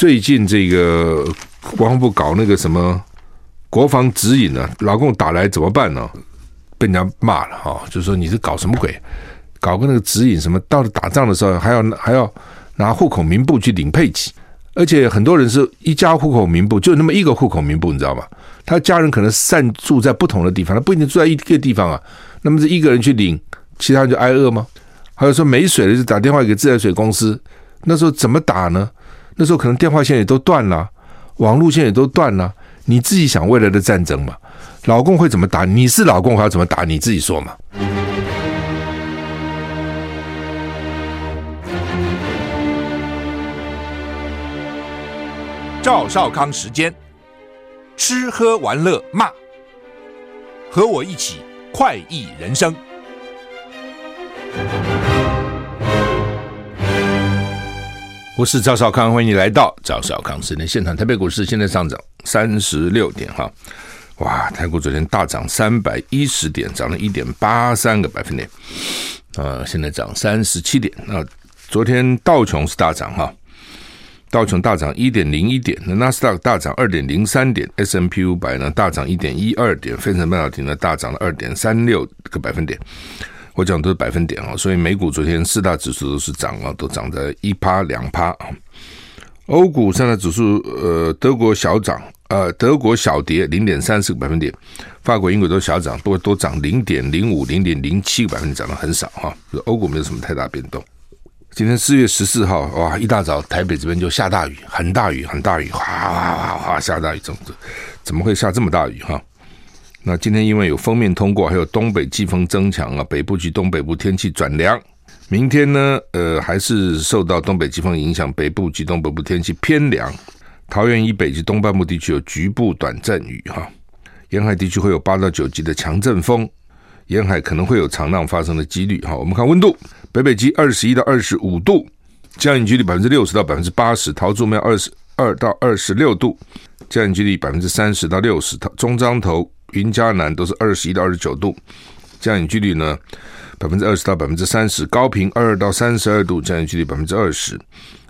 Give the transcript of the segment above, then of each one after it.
最近这个国防部搞那个什么国防指引呢、啊？老共打来怎么办呢？被人家骂了哈，就说你是搞什么鬼？搞个那个指引什么？到了打仗的时候还要还要拿户口名簿去领配给，而且很多人是一家户口名簿，就那么一个户口名簿，你知道吗？他家人可能散住在不同的地方，他不一定住在一个地方啊。那么这一个人去领，其他人就挨饿吗？还有说没水了就打电话给自来水公司，那时候怎么打呢？那时候可能电话线也都断了，网路线也都断了。你自己想未来的战争嘛？老共会怎么打？你是老共还要怎么打？你自己说嘛。赵少康时间，吃喝玩乐骂，和我一起快意人生。我是赵少康，欢迎你来到赵少康时间现场。台北股市现在上涨三十六点哈。哇，台股昨天大涨三百一十点，涨了一点八三个百分点，呃，现在涨三十七点。那昨天道琼是大涨哈，道琼大涨一点零一点，那纳斯达克大涨二点零三点，S M P 五百呢大涨一点一二点，费城半导体呢大涨了二点三六个百分点。我讲的都是百分点啊，所以美股昨天四大指数都是涨啊，都涨在一趴两趴啊。欧股三大指数，呃，德国小涨，呃，德国小跌零点三四个百分点，法国、英国都小涨，不过都涨零点零五、零点零七个百分点，涨得很少哈。欧股没有什么太大变动。今天四月十四号，哇，一大早台北这边就下大雨，很大雨，很大雨，哗哗哗哗下大雨，怎么怎么会下这么大雨哈？那今天因为有封面通过，还有东北季风增强啊，北部及东北部天气转凉。明天呢，呃，还是受到东北季风影响，北部及东北部天气偏凉。桃园以北及东半部地区有局部短阵雨哈，沿海地区会有八到九级的强阵风，沿海可能会有长浪发生的几率哈。我们看温度，北北基二十一到二十五度，降雨几率百分之六十到百分之八十，桃竹苗二十二到二十六度，降雨几率百分之三十到六十，中彰投、云嘉南都是二十一到二十九度，降雨几率呢？百分之二十到百分之三十，高屏二到三十二度，降雨几率百分之二十；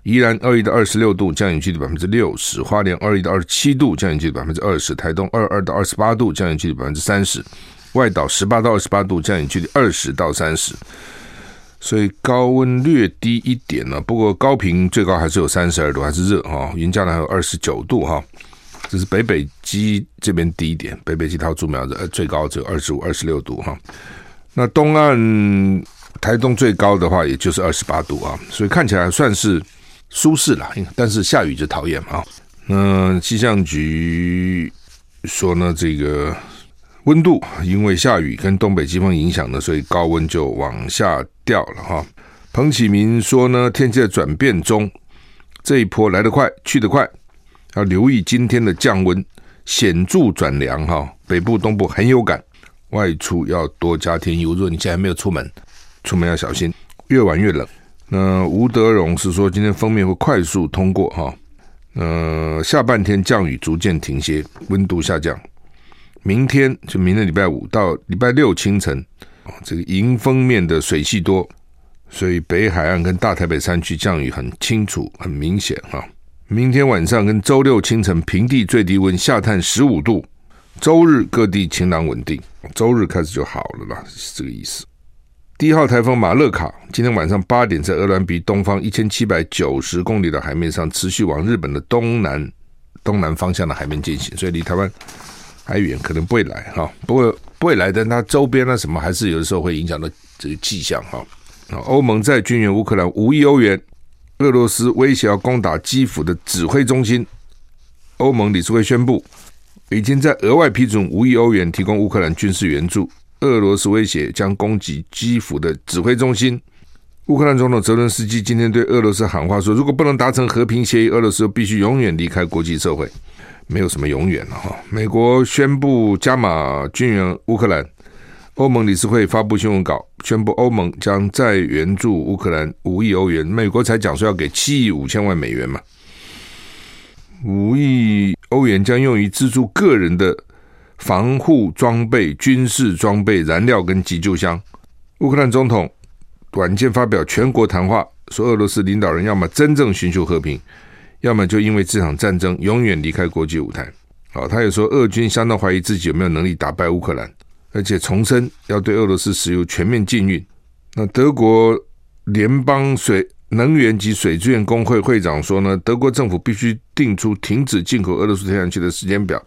宜兰二一到二十六度，降雨几率百分之六十；花莲二一到二十七度，降雨几率百分之二十；台东二二到二十八度，降雨几率百分之三十；外岛十八到二十八度，降雨几率二十到三十。所以高温略低一点呢，不过高屏最高还是有三十二度，还是热哈。云嘉南还有二十九度哈，这是北北基这边低一点，北北基桃竹苗的最高只有二十五、二十六度哈。那东岸台东最高的话，也就是二十八度啊，所以看起来算是舒适了。但是下雨就讨厌嘛。那气象局说呢，这个温度因为下雨跟东北季风影响呢，所以高温就往下掉了哈。彭启明说呢，天气在转变中，这一波来得快，去得快，要留意今天的降温显著转凉哈，北部、东部很有感。外出要多加添衣物，如果你现在还没有出门，出门要小心，越晚越冷。那吴德荣是说，今天锋面会快速通过哈，呃，下半天降雨逐渐停歇，温度下降。明天就明天礼拜五到礼拜六清晨，这个迎风面的水汽多，所以北海岸跟大台北山区降雨很清楚、很明显哈。明天晚上跟周六清晨平地最低温下探十五度。周日各地晴朗稳定，周日开始就好了啦，是这个意思。第一号台风马勒卡今天晚上八点在鹅銮鼻东方一千七百九十公里的海面上，持续往日本的东南东南方向的海面进行，所以离台湾还远，可能不会来哈。不过不会来，但它周边呢什么还是有的时候会影响到这个迹象哈。欧盟在军援乌克兰五亿欧元，俄罗斯威胁要攻打基辅的指挥中心，欧盟理事会宣布。已经在额外批准五亿欧元提供乌克兰军事援助。俄罗斯威胁将攻击基辅的指挥中心。乌克兰总统泽伦斯基今天对俄罗斯喊话说：“如果不能达成和平协议，俄罗斯必须永远离开国际社会。”没有什么永远了哈。美国宣布加码军援乌克兰。欧盟理事会发布新闻稿，宣布欧盟将再援助乌克兰五亿欧元。美国才讲说要给七亿五千万美元嘛。五亿欧元将用于资助个人的防护装备、军事装备、燃料跟急救箱。乌克兰总统晚间发表全国谈话，说俄罗斯领导人要么真正寻求和平，要么就因为这场战争永远离开国际舞台。好，他也说，俄军相当怀疑自己有没有能力打败乌克兰，而且重申要对俄罗斯石油全面禁运。那德国联邦水能源及水资源工会会长说呢，德国政府必须定出停止进口俄罗斯天然气的时间表。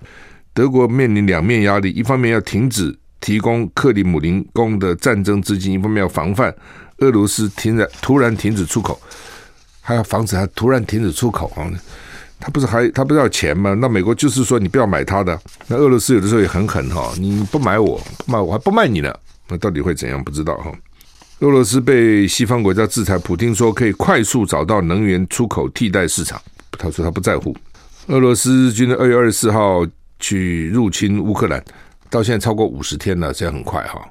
德国面临两面压力，一方面要停止提供克里姆林宫的战争资金，一方面要防范俄罗斯停然突然停止出口，还要防止它突然停止出口啊。他不是还他不是要钱吗？那美国就是说你不要买他的。那俄罗斯有的时候也很狠哈，你不买我，不买我还不卖你呢。那到底会怎样？不知道哈。俄罗斯被西方国家制裁，普京说可以快速找到能源出口替代市场。他说他不在乎。俄罗斯军的二月二十四号去入侵乌克兰，到现在超过五十天了，这样很快哈。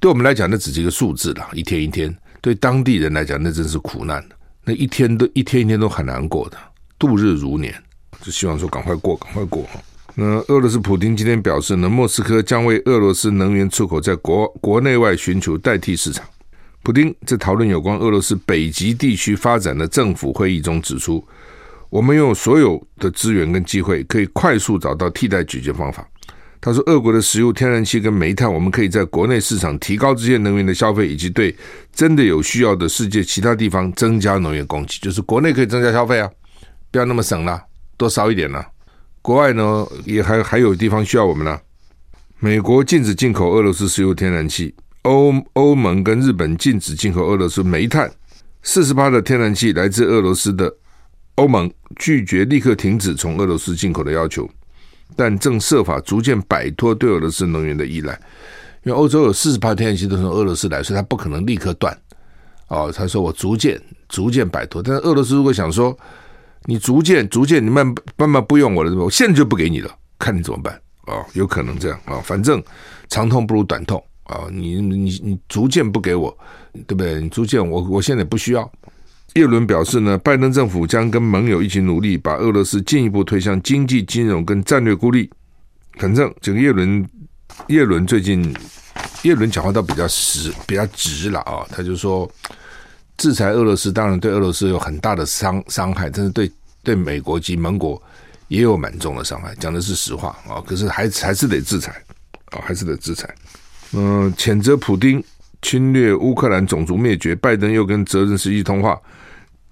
对我们来讲，那只是一个数字了，一天一天。对当地人来讲，那真是苦难。那一天都一天一天都很难过的。度日如年，就希望说赶快过，赶快过哈。那俄罗斯普丁今天表示呢，莫斯科将为俄罗斯能源出口在国国内外寻求代替市场。普丁在讨论有关俄罗斯北极地区发展的政府会议中指出，我们拥有所有的资源跟机会，可以快速找到替代解决方法。他说，俄国的石油、天然气跟煤炭，我们可以在国内市场提高这些能源的消费，以及对真的有需要的世界其他地方增加能源供给，就是国内可以增加消费啊。不要那么省了，多烧一点了。国外呢，也还还有地方需要我们呢。美国禁止进口俄罗斯石油天然气，欧欧盟跟日本禁止进口俄罗斯煤炭。四十八的天然气来自俄罗斯的欧盟拒绝立刻停止从俄罗斯进口的要求，但正设法逐渐摆脱对俄罗斯能源的依赖。因为欧洲有四十八天然气都从俄罗斯来，所以他不可能立刻断。哦，他说我逐渐逐渐摆脱，但是俄罗斯如果想说。你逐渐逐渐，你慢慢慢不用我了，我现在就不给你了，看你怎么办啊？有可能这样啊，反正长痛不如短痛啊。你你你逐渐不给我，对不对？你逐渐我我现在不需要。叶伦表示呢，拜登政府将跟盟友一起努力，把俄罗斯进一步推向经济、金融跟战略孤立。反正这个叶伦叶伦最近叶伦讲话倒比较实，比较直了啊，他就说。制裁俄罗斯当然对俄罗斯有很大的伤伤害，但是对对美国及盟国也有蛮重的伤害，讲的是实话啊。可是还还是得制裁啊，还是得制裁。嗯，谴责普丁侵略乌克兰、种族灭绝。拜登又跟泽连斯基通话，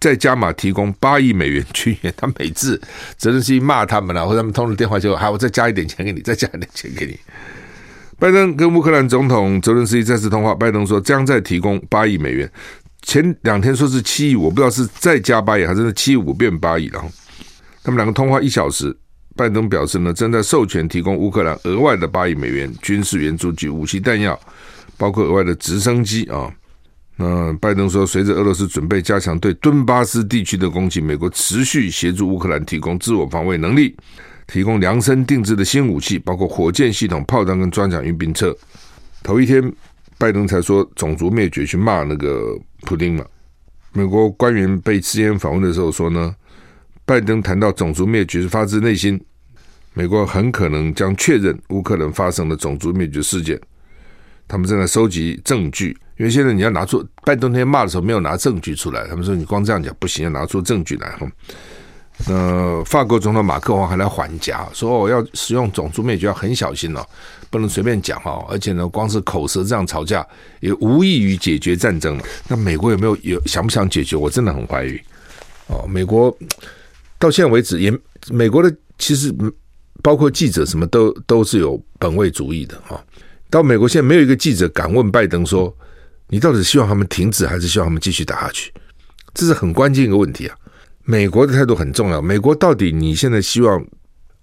再加码提供八亿美元军援。他每次泽连斯基骂他们了，或者他们通了电话就还我再加一点钱给你，再加一点钱给你。拜登跟乌克兰总统泽连斯基再次通话，拜登说将再提供八亿美元。前两天说是七亿，我不知道是再加八亿还是七五变八亿。了他们两个通话一小时，拜登表示呢，正在授权提供乌克兰额外的八亿美元军事援助及武器弹药，包括额外的直升机啊。那拜登说，随着俄罗斯准备加强对顿巴斯地区的攻击，美国持续协助乌克兰提供自我防卫能力，提供量身定制的新武器，包括火箭系统、炮弹跟装甲运兵车。头一天。拜登才说种族灭绝去骂那个普丁嘛？美国官员被 CNN 访问的时候说呢，拜登谈到种族灭绝是发自内心，美国很可能将确认乌克兰发生的种族灭绝事件。他们正在收集证据，因为现在你要拿出拜登那天骂的时候没有拿证据出来，他们说你光这样讲不行，要拿出证据来哈。那法国总统马克龙还来缓颊，说哦要使用种族灭绝要很小心哦，不能随便讲哦。而且呢，光是口舌这样吵架也无异于解决战争。那美国有没有有想不想解决？我真的很怀疑哦。美国到现在为止也，美国的其实包括记者什么都都是有本位主义的哈。到美国现在没有一个记者敢问拜登说，你到底希望他们停止还是希望他们继续打下去？这是很关键一个问题啊。美国的态度很重要。美国到底你现在希望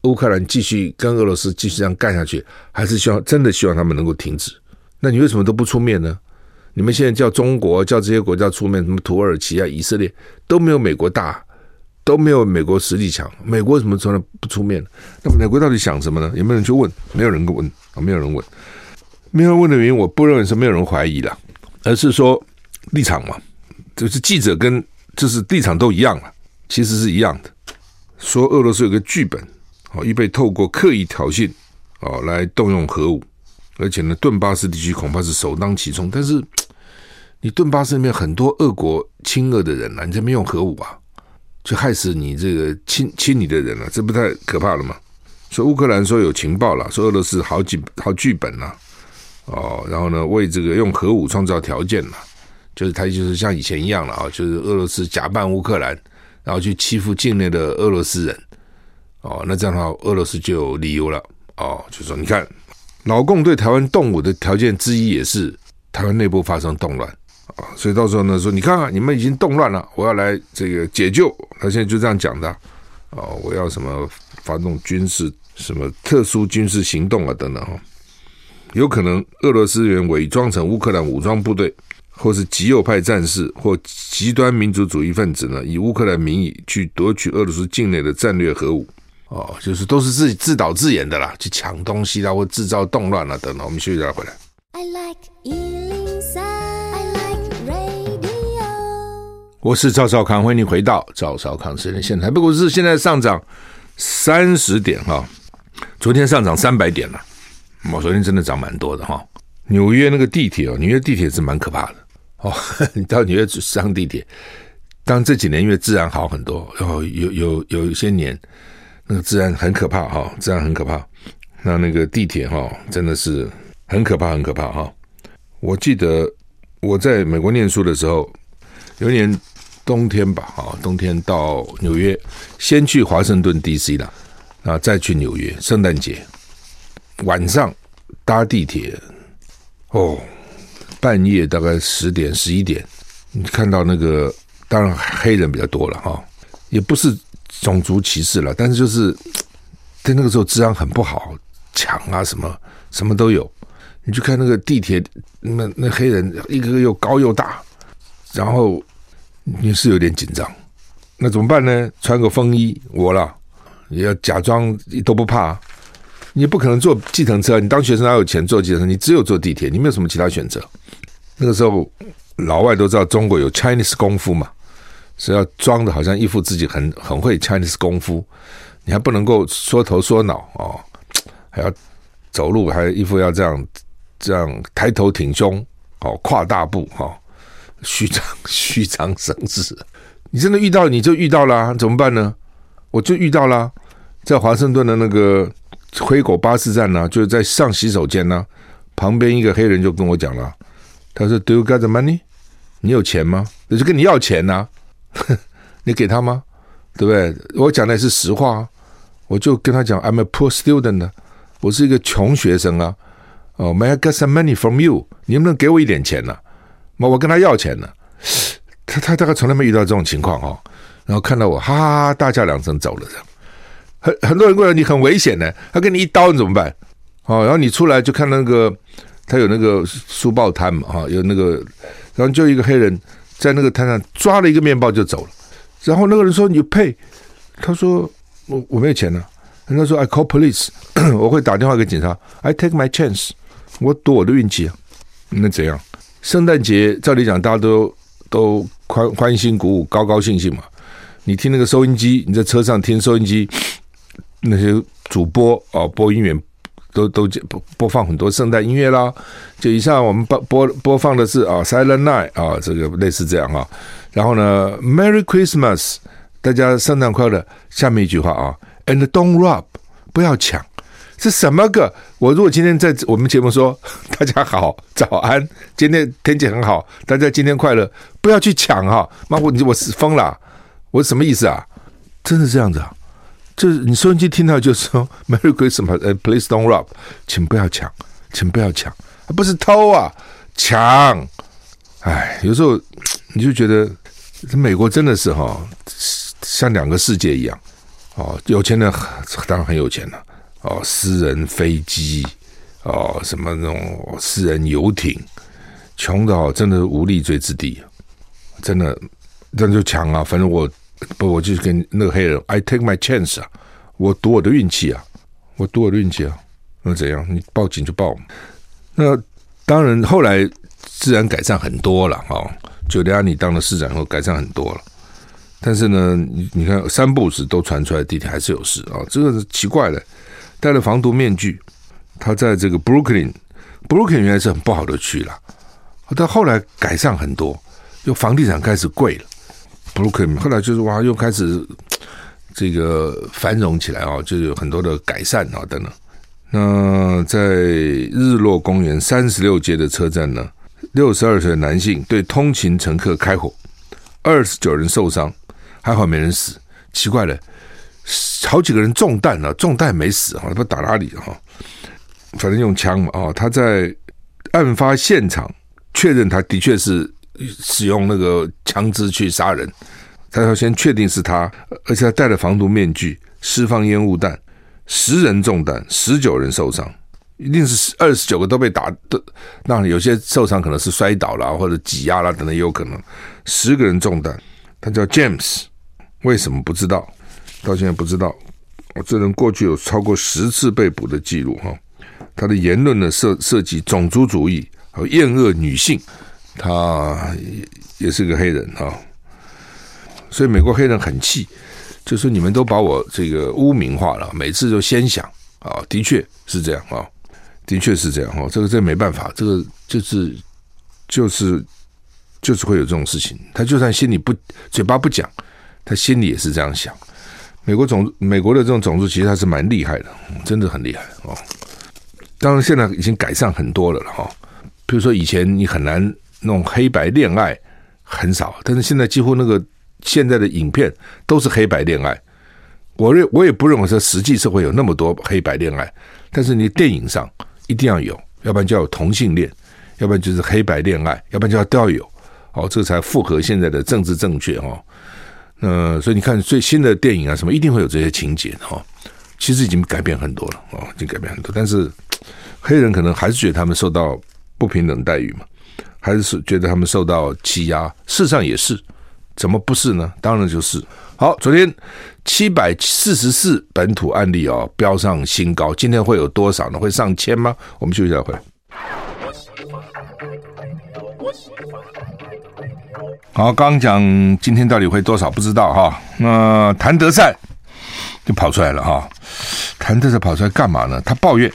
乌克兰继续跟俄罗斯继续这样干下去，还是希望真的希望他们能够停止？那你为什么都不出面呢？你们现在叫中国叫这些国家出面，什么土耳其啊、以色列都没有美国大，都没有美国实力强。美国为什么从来不出面？那美国到底想什么呢？有没有人去问？没有人问啊，没有人问。没有人问的原因，我不认为是没有人怀疑了，而是说立场嘛，就是记者跟就是立场都一样了。其实是一样的，说俄罗斯有个剧本，哦，预备透过刻意挑衅，哦，来动用核武，而且呢，顿巴斯地区恐怕是首当其冲。但是，你顿巴斯里面很多俄国亲俄的人啊，你这边用核武啊？就害死你这个亲亲你的人了，这不太可怕了吗？说乌克兰说有情报了，说俄罗斯好几好剧本了，哦，然后呢，为这个用核武创造条件了，就是他就是像以前一样了啊，就是俄罗斯假扮乌克兰，然后去欺负境内的俄罗斯人，哦，那这样的话，俄罗斯就有理由了，哦，就说你看，老共对台湾动武的条件之一也是台湾内部发生动乱。啊，所以到时候呢，说你看看，你们已经动乱了，我要来这个解救。他现在就这样讲的，哦，我要什么发动军事什么特殊军事行动啊，等等哈，有可能俄罗斯人伪装成乌克兰武装部队，或是极右派战士或极端民族主义分子呢，以乌克兰名义去夺取俄罗斯境内的战略核武，哦，就是都是自己自导自演的啦，去抢东西啦，或制造动乱啦，等等。我们休息一下回来。I like 我是赵少康，欢迎你回到赵少康私人现台。不过是现在上涨三十点哈，昨天上涨三百点了，我昨天真的涨蛮多的哈。纽约那个地铁哦，纽约地铁是蛮可怕的哦。你到纽约上地铁，当这几年因为治安好很多，然后有有有一些年那个治安很可怕哈，治安很可怕。那那个地铁哈，真的是很可怕，很可怕哈。我记得我在美国念书的时候，有一年。冬天吧，啊，冬天到纽约，先去华盛顿 D.C. 了，啊，再去纽约。圣诞节晚上搭地铁，哦，半夜大概十点十一点，你看到那个，当然黑人比较多了哈，也不是种族歧视了，但是就是 在那个时候治安很不好，抢啊什么什么都有。你去看那个地铁，那那黑人一个个又高又大，然后。你是有点紧张，那怎么办呢？穿个风衣，我了也要假装都不怕。你不可能坐计程车，你当学生哪有钱坐计程车？你只有坐地铁，你没有什么其他选择。那个时候，老外都知道中国有 Chinese 功夫嘛，是要装的好像一副自己很很会 Chinese 功夫，你还不能够缩头缩脑哦，还要走路，还一副要这样这样抬头挺胸，哦，跨大步哈。哦虚张 虚张声势，你真的遇到你就遇到了，怎么办呢？我就遇到了，在华盛顿的那个灰狗巴士站呢，就是在上洗手间呢，旁边一个黑人就跟我讲了，他说：“Do you got the money？你有钱吗？那就跟你要钱呐，你给他吗？对不对？我讲的是实话，啊，我就跟他讲，I'm a poor student，我是一个穷学生啊。哦，May I get some money from you？你能不能给我一点钱呢，啊？”我跟他要钱呢，他他大概从来没遇到这种情况哦，然后看到我哈哈哈大叫两声走了这样，很很多人过来你很危险呢，他给你一刀你怎么办？哦，然后你出来就看那个他有那个书报摊嘛哈，有那个，然后就一个黑人在那个摊上抓了一个面包就走了，然后那个人说你 pay，他说我我没有钱呢，人家说 I call police，我会打电话给警察，I take my chance，我赌我的运气啊，那怎样？圣诞节照理讲，大家都都欢欢欣鼓舞、高高兴兴嘛。你听那个收音机，你在车上听收音机，那些主播哦，播音员都都播播放很多圣诞音乐啦。就以上我们播播播放的是啊，Silent Night 啊，这个类似这样哈。然后呢，Merry Christmas，大家圣诞快乐。下面一句话啊，And don't rob，不要抢。是什么个？我如果今天在我们节目说 大家好，早安，今天天气很好，大家今天快乐，不要去抢哈！妈，我我是疯了，我什么意思啊？真的这样子啊？就是你收音机听到就是说 Merry Christmas，Please don't rob，请不要抢，请不要抢，不是偷啊，抢！哎，有时候你就觉得美国真的是哈，像两个世界一样哦，有钱人当然很有钱了。哦，私人飞机，哦，什么那种私人游艇，穷到真的无立锥之地，真的，这就抢啊！反正我不，我就是跟那个黑人，I take my chance 啊，我赌我的运气啊，我赌我的运气啊，那怎样？你报警就报。那当然，后来自然改善很多了啊。久迪亚尼当了市长以后，改善很多了。但是呢，你你看三步子都传出来，地铁还是有事啊，这个是奇怪的。戴了防毒面具，他在这个 Brooklyn，Brooklyn 原来是很不好的区了，但后来改善很多，又房地产开始贵了，后来就是哇，又开始这个繁荣起来啊，就有很多的改善啊等等。那在日落公园三十六街的车站呢，六十二岁的男性对通勤乘客开火，二十九人受伤，还好没人死。奇怪了，好几个人中弹了，中弹没死啊，不打哪里哈？反正用枪嘛啊，他在案发现场确认他的确是使用那个枪支去杀人，他要先确定是他，而且他戴了防毒面具，释放烟雾弹。十人中弹，十九人受伤，一定是二十九个都被打的。那有些受伤可能是摔倒了或者挤压了等等，也有可能。十个人中弹，他叫 James，为什么不知道？到现在不知道。我这人过去有超过十次被捕的记录哈。他的言论呢，涉涉及种族主义和厌恶女性，他也是个黑人哈。所以美国黑人很气。就是你们都把我这个污名化了，每次就先想啊，的确是这样啊，的确是这样哈，这个这没办法，这个就是就是就是会有这种事情。他就算心里不嘴巴不讲，他心里也是这样想。美国种美国的这种种族其实还是蛮厉害的，真的很厉害哦。当然现在已经改善很多了了哈，比如说以前你很难那种黑白恋爱很少，但是现在几乎那个。现在的影片都是黑白恋爱，我认我也不认为说实际社会有那么多黑白恋爱，但是你电影上一定要有，要不然就要同性恋，要不然就是黑白恋爱，要不然就要都要有，哦，这才符合现在的政治正确哦。那所以你看最新的电影啊，什么一定会有这些情节哈。其实已经改变很多了哦，已经改变很多，但是黑人可能还是觉得他们受到不平等待遇嘛，还是觉得他们受到欺压，事实上也是。怎么不是呢？当然就是。好，昨天七百四十四本土案例哦，飙上新高。今天会有多少呢？会上千吗？我们休息一下会。好，刚讲今天到底会多少？不知道哈。那谭德赛就跑出来了哈。谭德赛跑出来干嘛呢？他抱怨，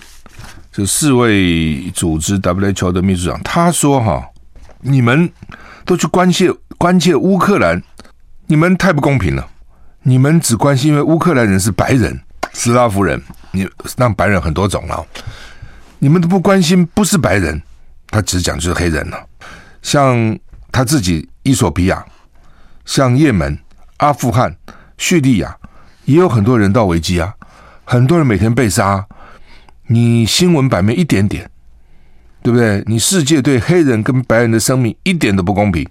就世卫组织 WHO 的秘书长，他说哈，你们都去关切。关切乌克兰，你们太不公平了！你们只关心因为乌克兰人是白人、斯拉夫人，你让白人很多种了，你们都不关心不是白人，他只讲就是黑人了。像他自己，伊索比亚，像也门、阿富汗、叙利亚，也有很多人道危机啊，很多人每天被杀，你新闻版面一点点，对不对？你世界对黑人跟白人的生命一点都不公平。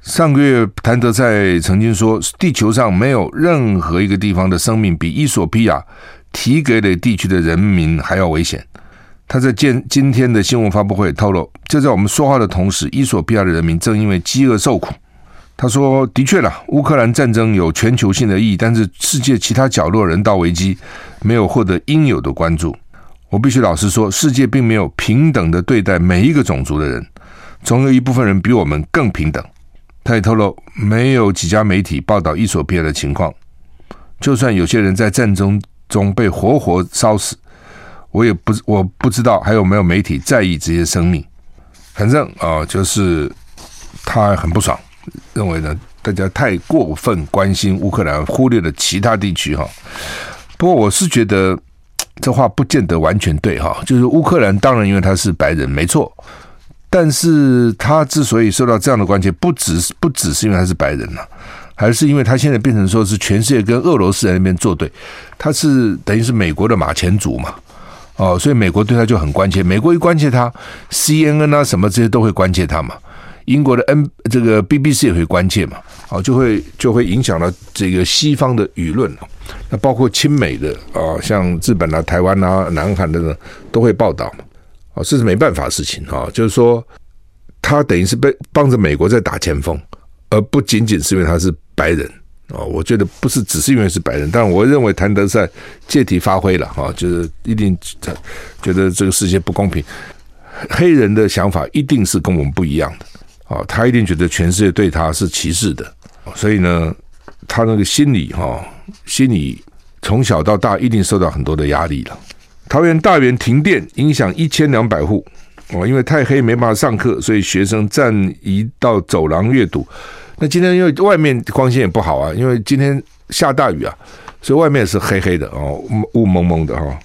上个月，谭德赛曾经说，地球上没有任何一个地方的生命比伊索比亚提格雷地区的人民还要危险。他在见今天的新闻发布会透露，就在我们说话的同时，伊索比亚的人民正因为饥饿受苦。他说：“的确啦，乌克兰战争有全球性的意义，但是世界其他角落人道危机没有获得应有的关注。我必须老实说，世界并没有平等的对待每一个种族的人，总有一部分人比我们更平等。”他也透露，没有几家媒体报道伊索比亚的情况。就算有些人在战争中被活活烧死，我也不我不知道还有没有媒体在意这些生命。反正啊、就是他很不爽，认为呢大家太过分关心乌克兰，忽略了其他地区哈。不过我是觉得这话不见得完全对哈，就是乌克兰当然因为他是白人，没错。但是他之所以受到这样的关切，不只是不只是因为他是白人呐、啊，还是因为他现在变成说是全世界跟俄罗斯在那边作对，他是等于是美国的马前卒嘛，哦，所以美国对他就很关切。美国一关切他，CNN 啊什么这些都会关切他嘛，英国的 N 这个 BBC 也会关切嘛，哦，就会就会影响到这个西方的舆论，那包括亲美的啊，像日本啊、台湾啊、南韩的呢都会报道嘛。哦，这是没办法的事情哈，就是说，他等于是被帮着美国在打前锋，而不仅仅是因为他是白人哦。我觉得不是只是因为是白人，但我认为谭德赛借题发挥了哈，就是一定觉得这个世界不公平，黑人的想法一定是跟我们不一样的哦，他一定觉得全世界对他是歧视的，所以呢，他那个心理哈，心理从小到大一定受到很多的压力了。桃园大园停电，影响一千两百户哦，因为太黑没办法上课，所以学生站移到走廊阅读。那今天因为外面光线也不好啊，因为今天下大雨啊，所以外面是黑黑的哦，雾蒙蒙的哈、哦。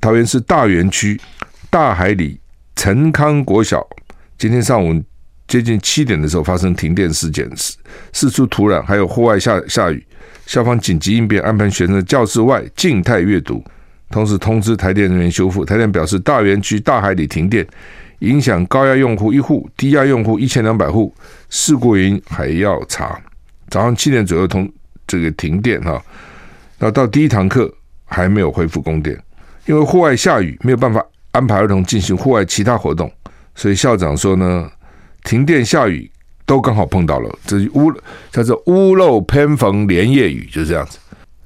桃园市大园区大海里陈康国小，今天上午接近七点的时候发生停电事件，四四处土壤，还有户外下下雨，校方紧急应变，安排学生在教室外静态阅读，同时通知台电人员修复。台电表示，大园区大海里停电。影响高压用户一户，低压用户一千两百户，事故原因还要查。早上七点左右通这个停电哈，那到第一堂课还没有恢复供电，因为户外下雨没有办法安排儿童进行户外其他活动，所以校长说呢，停电下雨都刚好碰到了，这屋叫做屋漏偏逢连夜雨，就是这样子，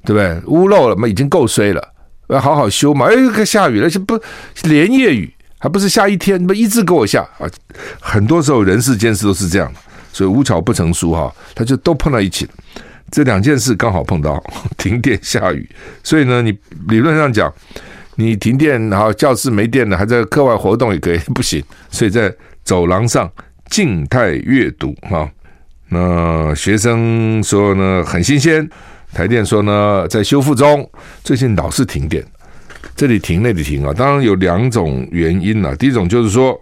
对不对？屋漏了嘛，已经够衰了，要好好修嘛。哎，可下雨了，这不连夜雨。还不是下一天，不一直给我下啊！很多时候人世间事都是这样的，所以无巧不成书哈，他就都碰到一起了。这两件事刚好碰到停电下雨，所以呢，你理论上讲，你停电然后教室没电了，还在课外活动也可以不行。所以在走廊上静态阅读哈。那学生说呢很新鲜，台电说呢在修复中，最近老是停电。这里停那里停啊，当然有两种原因了。第一种就是说，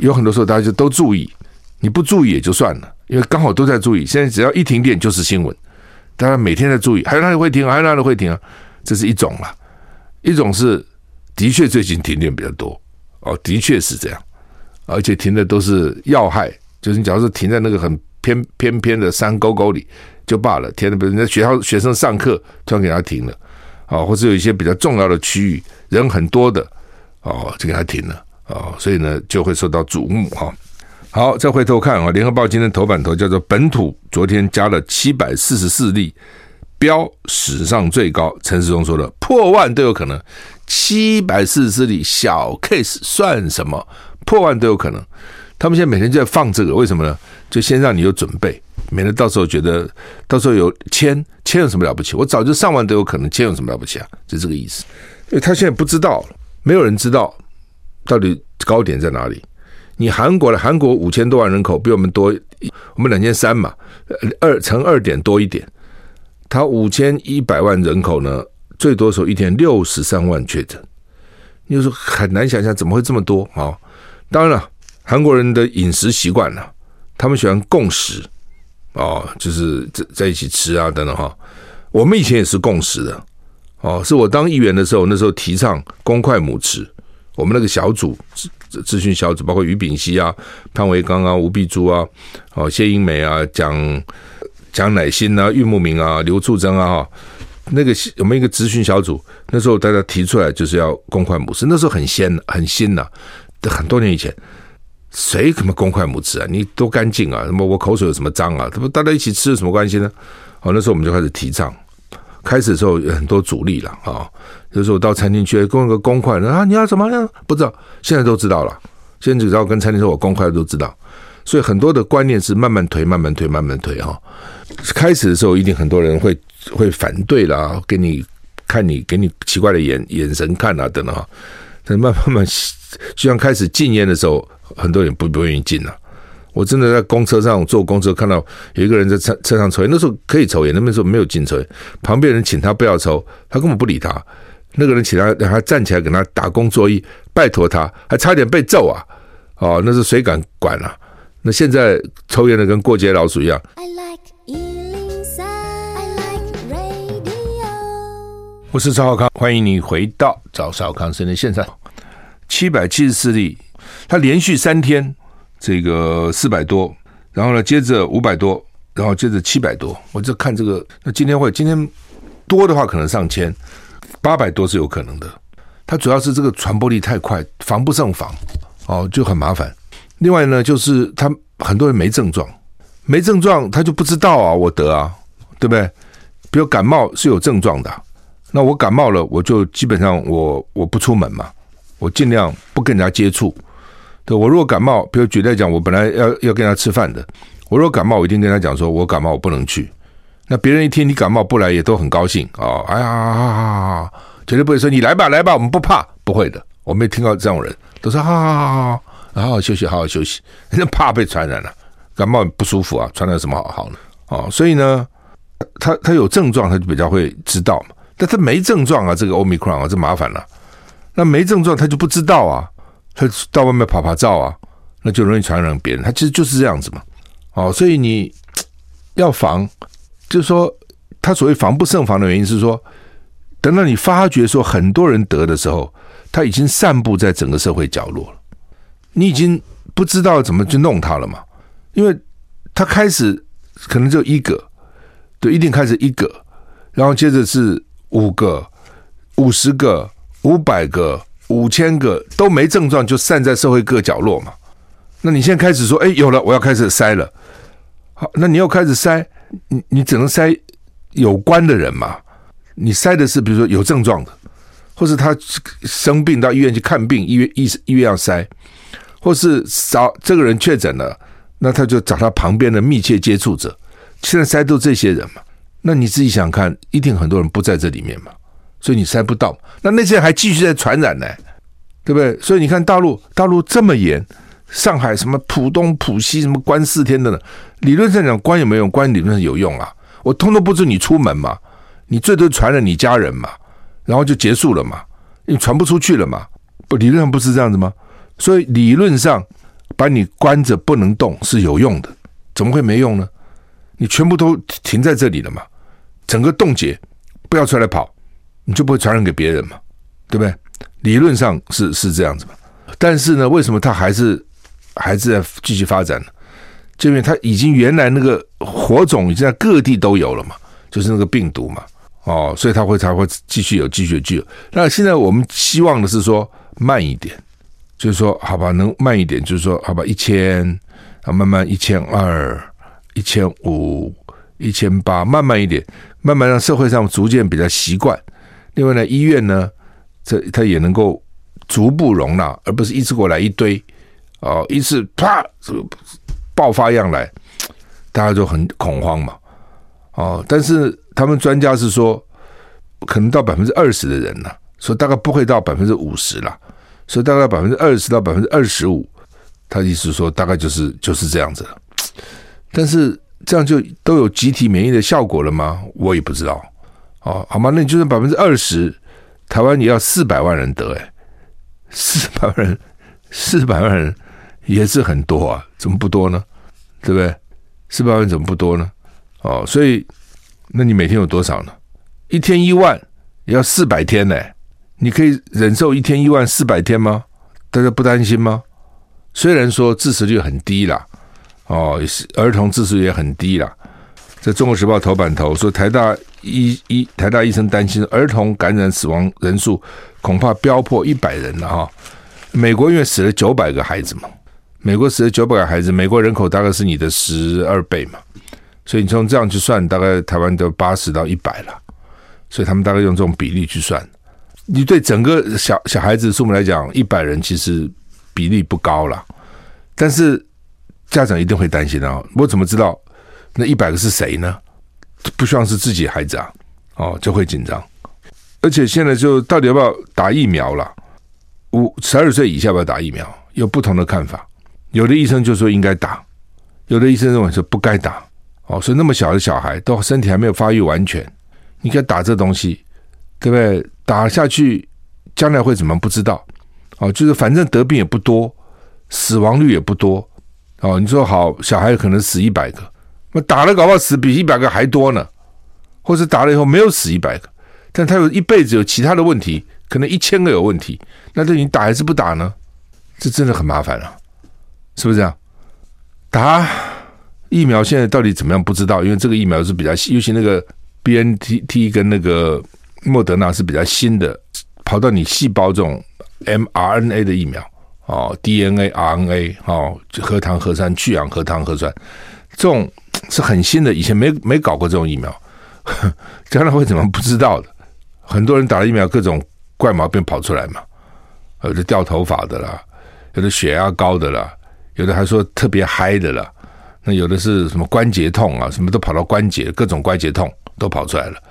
有很多时候大家就都注意，你不注意也就算了，因为刚好都在注意。现在只要一停电就是新闻，大家每天在注意，还有哪里会停，还有哪里会停啊？这是一种了。一种是的确最近停电比较多哦，的确是这样，而且停的都是要害，就是你假如是停在那个很偏偏偏的山沟沟里就罢了，停的比如在学校学生上课突然给他停了。啊，或者有一些比较重要的区域，人很多的，哦，就给他停了，哦，所以呢就会受到瞩目哈。好，再回头看啊，《联合报》今天头版头叫做“本土昨天加了七百四十四例，飙史上最高”。陈时中说的破万都有可能，七百四十四例小 case 算什么？破万都有可能。他们现在每天就在放这个，为什么呢？就先让你有准备。免得到时候觉得到时候有签签有什么了不起？我早就上万都有可能签有什么了不起啊？就这个意思。因为他现在不知道，没有人知道到底高点在哪里。你韩国的韩国五千多万人口比我们多，我们两千三嘛，二乘二点多一点。他五千一百万人口呢，最多时候一天六十三万确诊。你就说很难想象怎么会这么多啊？当然了，韩国人的饮食习惯了，他们喜欢共食。哦，就是在在一起吃啊，等等哈。我们以前也是共识的，哦，是我当议员的时候，那时候提倡公筷母匙。我们那个小组咨咨询小组，包括于炳熙啊、潘维刚啊、吴碧珠啊、哦谢英美啊、蒋蒋乃新啊、郁慕明啊、刘簇珍啊，那个我们一个咨询小组，那时候大家提出来就是要公筷母匙，那时候很鲜很新呐，很多年以前。谁怎么公筷母匙啊？你多干净啊？什么我口水有什么脏啊？他不大家一起吃有什么关系呢？好，那时候我们就开始提倡。开始的时候有很多阻力了啊，就是我到餐厅去公一个公筷啊，你要怎么样？不知道，现在都知道了。现在只要跟餐厅说我公筷都知道。所以很多的观念是慢慢推，慢慢推，慢慢推哈。开始的时候一定很多人会会反对啦，给你看你给你奇怪的眼眼神看啊等等哈。但慢慢慢，就像开始禁烟的时候。很多人不不愿意进了，我真的在公车上坐公车，看到有一个人在车车上抽烟，那时候可以抽烟，那边时候没有禁抽烟，旁边人请他不要抽，他根本不理他。那个人请他，让他站起来给他打工作揖，拜托他，还差点被揍啊！哦，那是谁敢管啊？那现在抽烟的跟过街老鼠一样。I like 103, I like radio. 我是赵浩康，欢迎你回到赵少康生的现场，七百七十四例。他连续三天这个四百多，然后呢，接着五百多，然后接着七百多。我就看这个，那今天会今天多的话可能上千，八百多是有可能的。它主要是这个传播力太快，防不胜防哦，就很麻烦。另外呢，就是他很多人没症状，没症状他就不知道啊，我得啊，对不对？比如感冒是有症状的，那我感冒了，我就基本上我我不出门嘛，我尽量不跟人家接触。对，我如果感冒，比如举例讲，我本来要要跟他吃饭的，我如果感冒，我一定跟他讲说，我感冒我不能去。那别人一听你感冒不来，也都很高兴啊、哦！哎呀，绝对不会说你来吧来吧，我们不怕，不会的。我没听到这种人，都说好好好好，好好休息，好好休息。人家怕被传染了，感冒不舒服啊，传染什么好好呢？哦，所以呢，他他有症状，他就比较会知道嘛。但他没症状啊，这个 Omicron 啊，这麻烦了。那没症状，他就不知道啊，他到外面跑跑照啊，那就容易传染别人。他其实就是这样子嘛。哦，所以你 要防，就是说，他所谓防不胜防的原因是说，等到你发觉说很多人得的时候，他已经散布在整个社会角落了，你已经不知道怎么去弄他了嘛。因为他开始可能就一个，对，一定开始一个，然后接着是五个、五十个、五百个、五千个都没症状，就散在社会各角落嘛。那你现在开始说，哎，有了，我要开始筛了。好，那你要开始筛，你你只能筛有关的人嘛。你筛的是比如说有症状的，或是他生病到医院去看病，医院医医院要筛，或是找这个人确诊了。那他就找他旁边的密切接触者，现在筛都这些人嘛？那你自己想看，一定很多人不在这里面嘛，所以你筛不到。那那些人还继续在传染呢，对不对？所以你看大陆，大陆这么严，上海什么浦东、浦西什么关四天的呢？理论上讲关有没有用？关理论上有用啊，我通通不准你出门嘛，你最多传染你家人嘛，然后就结束了嘛，你传不出去了嘛？不，理论上不是这样子吗？所以理论上。把你关着不能动是有用的，怎么会没用呢？你全部都停在这里了嘛，整个冻结，不要出来跑，你就不会传染给别人嘛，对不对？理论上是是这样子嘛，但是呢，为什么它还是还是在继续发展呢？就因为它已经原来那个火种已经在各地都有了嘛，就是那个病毒嘛，哦，所以它会才会继续有继续具有。那现在我们希望的是说慢一点。就是说，好吧，能慢一点。就是说，好吧，一千啊，慢慢一千二、一千五、一千八，慢慢一点，慢慢让社会上逐渐比较习惯。另外呢，医院呢，这它也能够逐步容纳，而不是一次过来一堆哦，一次啪爆发样来，大家就很恐慌嘛。哦，但是他们专家是说，可能到百分之二十的人呢，说大概不会到百分之五十了。所以大概百分之二十到百分之二十五，他的意思说大概就是就是这样子了。但是这样就都有集体免疫的效果了吗？我也不知道。哦，好吗？那你就算百分之二十，台湾也要四百万人得哎，四百万人，四百万人也是很多啊，怎么不多呢？对不对？四百万人怎么不多呢？哦，所以那你每天有多少呢？一天一万，也要四百天呢。你可以忍受一天一万四百天吗？大家不担心吗？虽然说致死率很低啦，哦，儿童致死率也很低啦。在《中国时报》头版头说，台大医医台大医生担心儿童感染死亡人数恐怕飙破一百人了哈。美国因为死了九百个孩子嘛，美国死了九百个孩子，美国人口大概是你的十二倍嘛，所以你从这样去算，大概台湾都八十到一百了，所以他们大概用这种比例去算。你对整个小小孩子数目来讲，一百人其实比例不高了，但是家长一定会担心啊！我怎么知道那一百个是谁呢？不希望是自己孩子啊，哦，就会紧张。而且现在就到底要不要打疫苗了？五十二岁以下要不要打疫苗？有不同的看法。有的医生就说应该打，有的医生认为说不该打。哦，所以那么小的小孩都身体还没有发育完全，你该打这东西。对不对？打下去，将来会怎么不知道？哦，就是反正得病也不多，死亡率也不多。哦，你说好，小孩可能死一百个，那打了搞不好死比一百个还多呢。或者打了以后没有死一百个，但他有一辈子有其他的问题，可能一千个有问题，那对你打还是不打呢？这真的很麻烦啊，是不是这样？打疫苗现在到底怎么样？不知道，因为这个疫苗是比较，尤其那个 BNTT 跟那个。莫德纳是比较新的，跑到你细胞这种 mRNA 的疫苗哦，DNA、RNA 哦，核糖核酸去氧核糖核酸，这种是很新的，以前没没搞过这种疫苗，将来会怎么不知道的？很多人打了疫苗，各种怪毛病跑出来嘛，有的掉头发的啦，有的血压高的啦，有的还说特别嗨的啦，那有的是什么关节痛啊，什么都跑到关节，各种关节痛都跑出来了。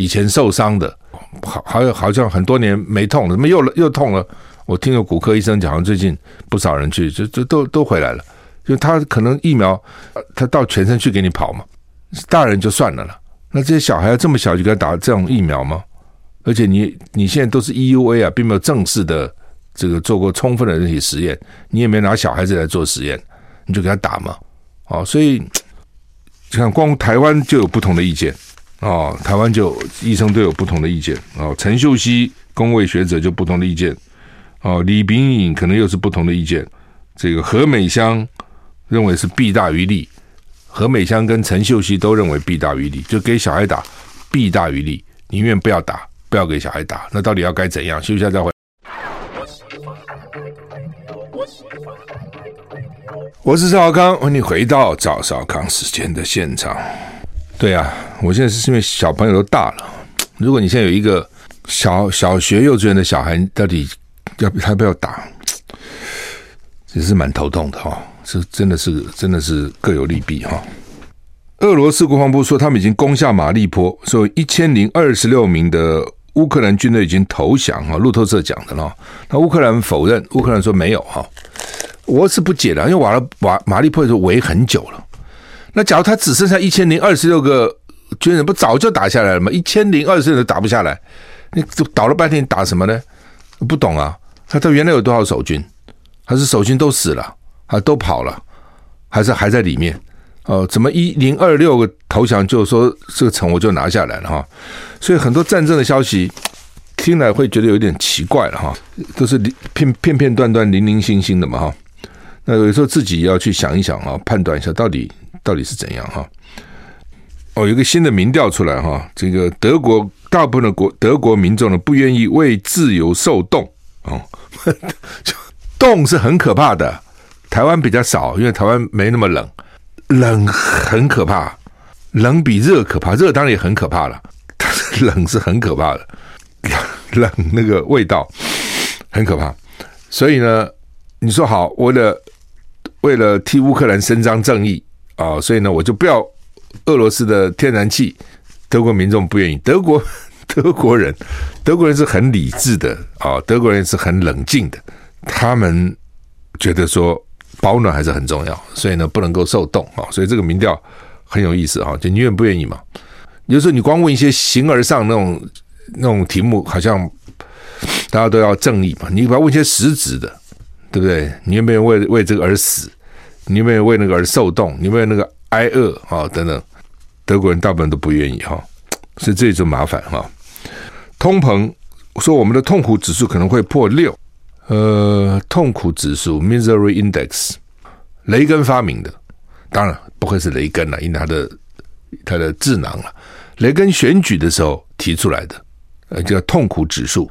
以前受伤的，好，好像好像很多年没痛了，怎么又又痛了？我听了骨科医生讲，最近不少人去，就就都都回来了，就他可能疫苗，他到全身去给你跑嘛，大人就算了了。那这些小孩要这么小就给他打这种疫苗吗？而且你你现在都是 EUA 啊，并没有正式的这个做过充分的人体实验，你也没拿小孩子来做实验，你就给他打嘛？哦，所以你看光台湾就有不同的意见哦，台湾就医生都有不同的意见哦。陈秀熙公卫学者就不同的意见哦，李炳颖可能又是不同的意见。这个何美香。认为是弊大于利，何美香跟陈秀熙都认为弊大于利，就给小孩打弊大于利，宁愿不要打，不要给小孩打。那到底要该怎样？休息一下再回。我是赵康，欢迎回到赵少康时间的现场。对啊，我现在是因为小朋友都大了。如果你现在有一个小小学、幼稚园的小孩，到底要他不要打？也是蛮头痛的哈。这真的是真的是各有利弊哈。俄罗斯国防部说，他们已经攻下马利坡，说一千零二十六名的乌克兰军队已经投降哈。路透社讲的了，那乌克兰否认，乌克兰说没有哈。我是不解的，因为瓦拉瓦马利坡是围很久了。那假如他只剩下一千零二十六个军人，不早就打下来了吗？一千零二十六都打不下来，你倒了半天，打什么呢？不懂啊。他他原来有多少守军？还是守军都死了？啊，都跑了，还是还在里面？哦，怎么一零二六个投降，就说这个城我就拿下来了哈？所以很多战争的消息听来会觉得有点奇怪了哈，都是片片片段段、零零星星的嘛哈。那有时候自己要去想一想啊，判断一下到底到底是怎样哈。哦，有一个新的民调出来哈，这个德国大部分的国德国民众呢不愿意为自由受冻哦，就冻是很可怕的。台湾比较少，因为台湾没那么冷，冷很可怕，冷比热可怕，热当然也很可怕了，但 是冷是很可怕的，冷那个味道很可怕，所以呢，你说好，为了为了替乌克兰伸张正义啊、所以呢，我就不要俄罗斯的天然气，德国民众不愿意，德国 德国人德国人是很理智的啊、德国人是很冷静的，他们觉得说。保暖还是很重要，所以呢，不能够受冻啊。所以这个民调很有意思啊，就你愿不愿意嘛？有时候你光问一些形而上那种那种题目，好像 大家都要正义嘛。你不要问一些实质的，对不对？你愿不愿意为为这个而死？你愿不愿意为那个而受冻？你愿不愿意那个挨饿啊？等等，德国人大部分都不愿意哈，所以这就麻烦哈。通膨说我们的痛苦指数可能会破六。呃，痛苦指数 （Misery Index），雷根发明的，当然不会是雷根了，因为他的他的智囊了。雷根选举的时候提出来的，呃，叫痛苦指数，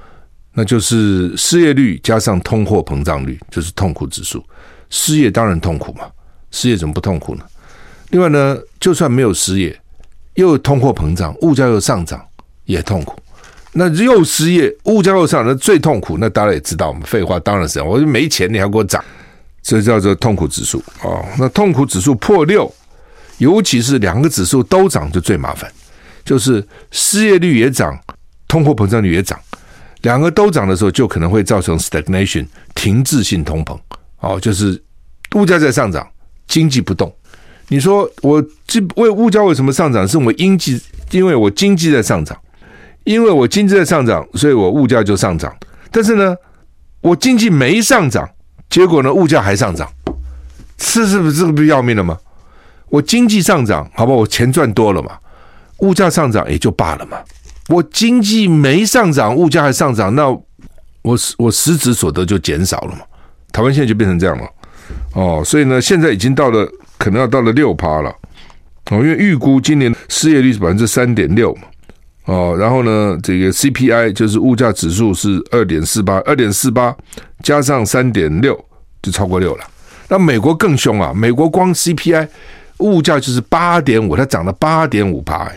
那就是失业率加上通货膨胀率，就是痛苦指数。失业当然痛苦嘛，失业怎么不痛苦呢？另外呢，就算没有失业，又通货膨胀，物价又上涨，也痛苦。那又失业，物价又上，那最痛苦。那大家也知道，我们废话当然是。我没钱，你还给我涨，这叫做痛苦指数、哦。那痛苦指数破六，尤其是两个指数都涨，就最麻烦。就是失业率也涨，通货膨胀率也涨，两个都涨的时候，就可能会造成 stagnation 停滞性通膨。哦，就是物价在上涨，经济不动。你说我这为物价为什么上涨？是我经济，因为我经济在上涨。因为我经济在上涨，所以我物价就上涨。但是呢，我经济没上涨，结果呢，物价还上涨，是是不是这个不要命了吗？我经济上涨，好吧，我钱赚多了嘛，物价上涨也就罢了嘛。我经济没上涨，物价还上涨，那我我实质所得就减少了嘛。台湾现在就变成这样了，哦，所以呢，现在已经到了可能要到了六趴了，哦，因为预估今年失业率是百分之三点六嘛。哦，然后呢，这个 CPI 就是物价指数是二点四八，二点四八加上三点六就超过六了。那美国更凶啊，美国光 CPI 物价就是八点五，它涨了八点五趴。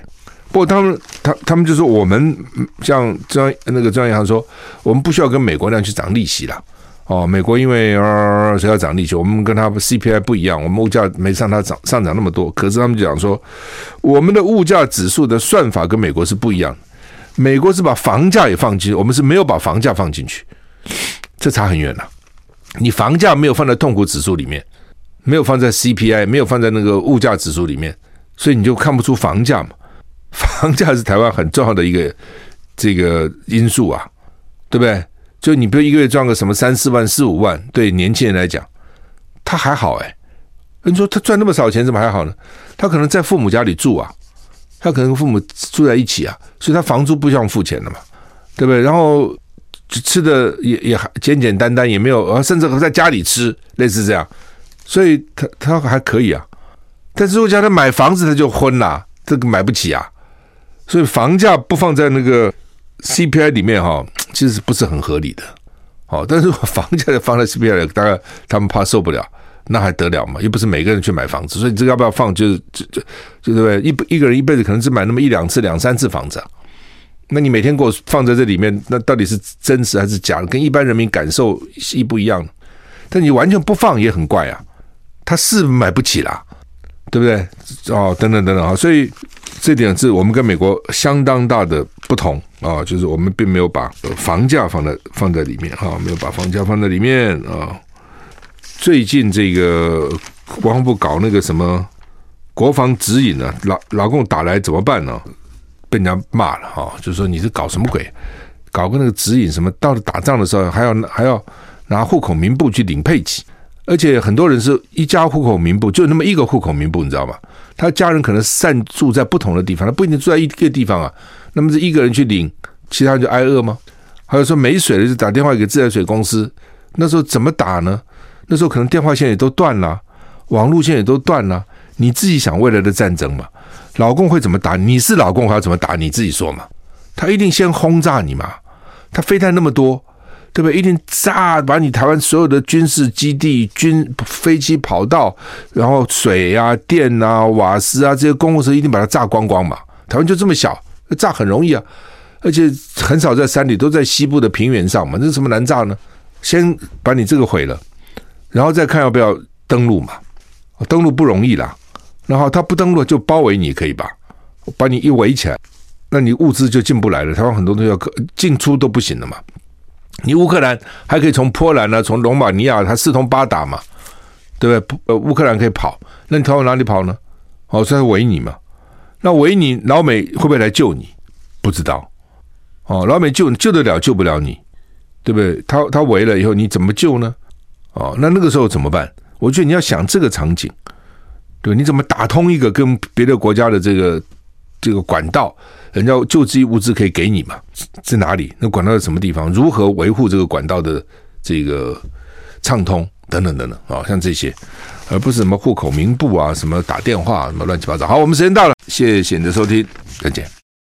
不过他们他他们就说我们像中央那个中央银行说，我们不需要跟美国那样去涨利息了。哦，美国因为呃谁要涨利息，我们跟他 CPI 不一样，我们物价没上它涨上涨那么多。可是他们讲说，我们的物价指数的算法跟美国是不一样的。美国是把房价也放进去，我们是没有把房价放进去，这差很远了。你房价没有放在痛苦指数里面，没有放在 CPI，没有放在那个物价指数里面，所以你就看不出房价嘛。房价是台湾很重要的一个这个因素啊，对不对？就你比如一个月赚个什么三四万、四五万，对年轻人来讲，他还好哎。你说他赚那么少钱，怎么还好呢？他可能在父母家里住啊，他可能跟父母住在一起啊，所以他房租不需要付钱的嘛，对不对？然后吃的也也还简简单单，也没有，甚至在家里吃，类似这样。所以他他还可以啊，但是如果叫他买房子，他就昏了，这个买不起啊。所以房价不放在那个 CPI 里面哈，其实不是很合理的。哦，但是房价放在 CPI 里，大概他们怕受不了，那还得了嘛？又不是每个人去买房子，所以这个要不要放，就是就就就对不对？一一个人一辈子可能只买那么一两次、两三次房子啊。那你每天给我放在这里面，那到底是真实还是假的？跟一般人民感受一不一样？但你完全不放也很怪啊。他是买不起啦，对不对？哦，等等等等啊，所以这点是我们跟美国相当大的不同啊，就是我们并没有把房价放在放在里面哈，没有把房价放在里面啊。最近这个国防部搞那个什么国防指引呢，老老共打来怎么办呢？被人家骂了哈，就说你是搞什么鬼？搞个那个指引什么？到了打仗的时候还要还要拿户口名簿去领配给。而且很多人是一家户口名簿，就那么一个户口名簿，你知道吗？他家人可能散住在不同的地方，他不一定住在一个地方啊。那么这一个人去领，其他人就挨饿吗？还有说没水了，就打电话给自来水公司。那时候怎么打呢？那时候可能电话线也都断了，网路线也都断了。你自己想未来的战争嘛？老共会怎么打？你是老共，还要怎么打？你自己说嘛？他一定先轰炸你嘛？他飞弹那么多。对不对？一定炸，把你台湾所有的军事基地、军飞机跑道，然后水啊、电啊、瓦斯啊这些公共设施，一定把它炸光光嘛。台湾就这么小，炸很容易啊，而且很少在山里，都在西部的平原上嘛。那什么难炸呢？先把你这个毁了，然后再看要不要登陆嘛。登陆不容易啦，然后他不登陆就包围你，可以吧？把你一围起来，那你物资就进不来了。台湾很多东西要进出都不行了嘛。你乌克兰还可以从波兰呢，从罗马尼亚，它四通八达嘛，对不对？呃，乌克兰可以跑，那你逃往哪里跑呢？哦，所以围你嘛。那围你，老美会不会来救你？不知道。哦，老美救救得了，救不了你，对不对？他他围了以后，你怎么救呢？哦，那那个时候怎么办？我觉得你要想这个场景，对，你怎么打通一个跟别的国家的这个这个管道？人家救济物资可以给你嘛？在哪里？那管道在什么地方？如何维护这个管道的这个畅通？等等等等啊，像这些，而不是什么户口名簿啊，什么打电话，什么乱七八糟。好，我们时间到了，谢谢你的收听，再见。